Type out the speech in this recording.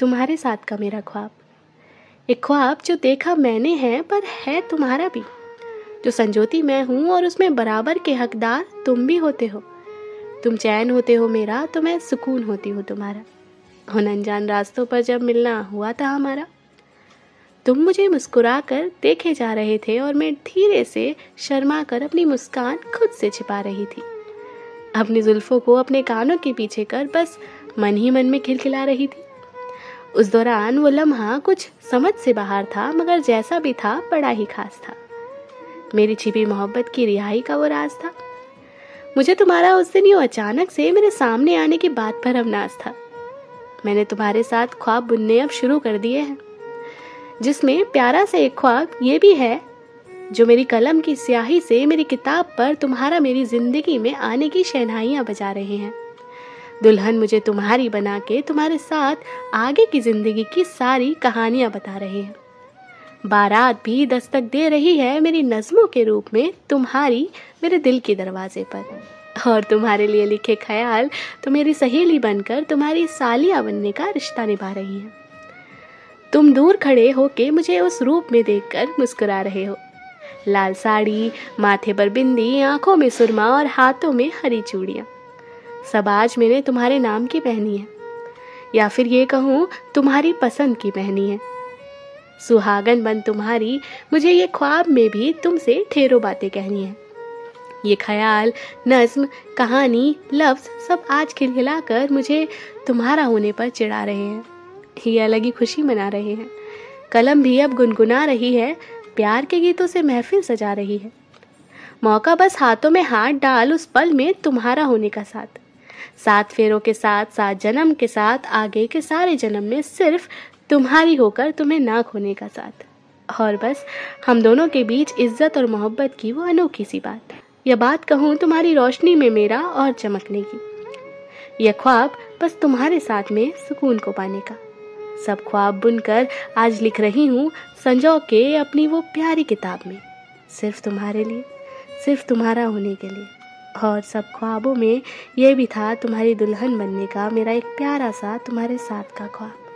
तुम्हारे साथ का मेरा ख्वाब। एक ख्वाब जो देखा मैंने है, पर है तुम्हारा भी। जो संजोती मैं हूँ और उसमें बराबर के हकदार तुम भी होते हो। तुम चैन होते हो मेरा तो मैं सुकून होती हूँ तुम्हारा। उन अनजान रास्तों पर जब मिलना हुआ था हमारा, तुम मुझे मुस्कुरा कर देखे जा रहे थे और मैं धीरे से शर्मा कर अपनी मुस्कान खुद से छिपा रही थी। अपनी जुल्फों को अपने कानों के पीछे कर बस मन ही मन में खिलखिला रही थी। उस दौरान वो लम्हा कुछ समझ से बाहर था, मगर जैसा भी था, बड़ा ही खास था। मेरी छिपी मोहब्बत की रिहाई का वो राज था। मुझे तुम्हारा उस दिन यूँ अचानक से मेरे सामने आने की बात पर अवनाश था। मैंने तुम्हारे साथ ख्वाब बुनने अब शुरू कर दिए हैं, जिसमें प्यारा सा एक ख्वाब ये भी है, जो मेरी कलम की स्याही से मेरी किताब पर तुम्हारा मेरी ज़िंदगी में आने की शहनाइयाँ बजा रहे हैं। दुल्हन मुझे तुम्हारी बना के तुम्हारे साथ आगे की ज़िंदगी की सारी कहानियाँ बता रहे हैं। बारात भी दस्तक दे रही है मेरी नज्मों के रूप में तुम्हारी, मेरे दिल के दरवाजे पर। और तुम्हारे लिए लिखे ख्याल तो मेरी सहेली बनकर तुम्हारी सालिया बनने का रिश्ता निभा रही है। तुम दूर खड़े होके मुझे उस रूप में देखकर मुस्कुरा रहे हो। लाल साड़ी, माथे पर बिंदी, आँखों में सुरमा और हाथों में हरी चूड़ियाँ। सब आज मैंने तुम्हारे नाम की पहनी है। या फिर ये कहूँ, तुम्हारी पसंद की पहनी है। सुहागन बन तुम्हारी, मुझे ये ख्वाब में भी तुमसे ठेरो बातें कहनी है। ये ख्याल, नज्म, कहानी, लफ्ज़ सब आज खिलखिलाकर मुझे तुम्हारा होने पर चिढ़ा रहे हैं। ये अलग ही खुशी मना रहे हैं। कलम भी अब गुनगुना रही है, प्यार के गीतों से महफिल सजा रही है। मौका बस हाथों में हाथ डाल, उस पल में तुम्हारा होने का साथ। सात फेरों के साथ, सात जन्म के साथ, आगे के सारे जन्म में सिर्फ़ तुम्हारी होकर तुम्हें ना खोने का साथ। और बस, हम दोनों के बीच इज़्ज़त और मोहब्बत की वो अनोखी सी बात। यह बात कहूँ तुम्हारी रोशनी में मेरा और चमकने की। यह ख्वाब बस तुम्हारे साथ में सुकून को पाने का। सब ख्वाब बुनकर आज लिख रही हूँ संजो के अपनी वो प्यारी किताब में। सिर्फ़ तुम्हारे लिए, सिर्फ़ तुम्हारा होने के लिए। और सब ख्वाबों में ये भी था तुम्हारी दुल्हन बनने का, मेरा एक प्यारा सा तुम्हारे साथ का ख्वाब।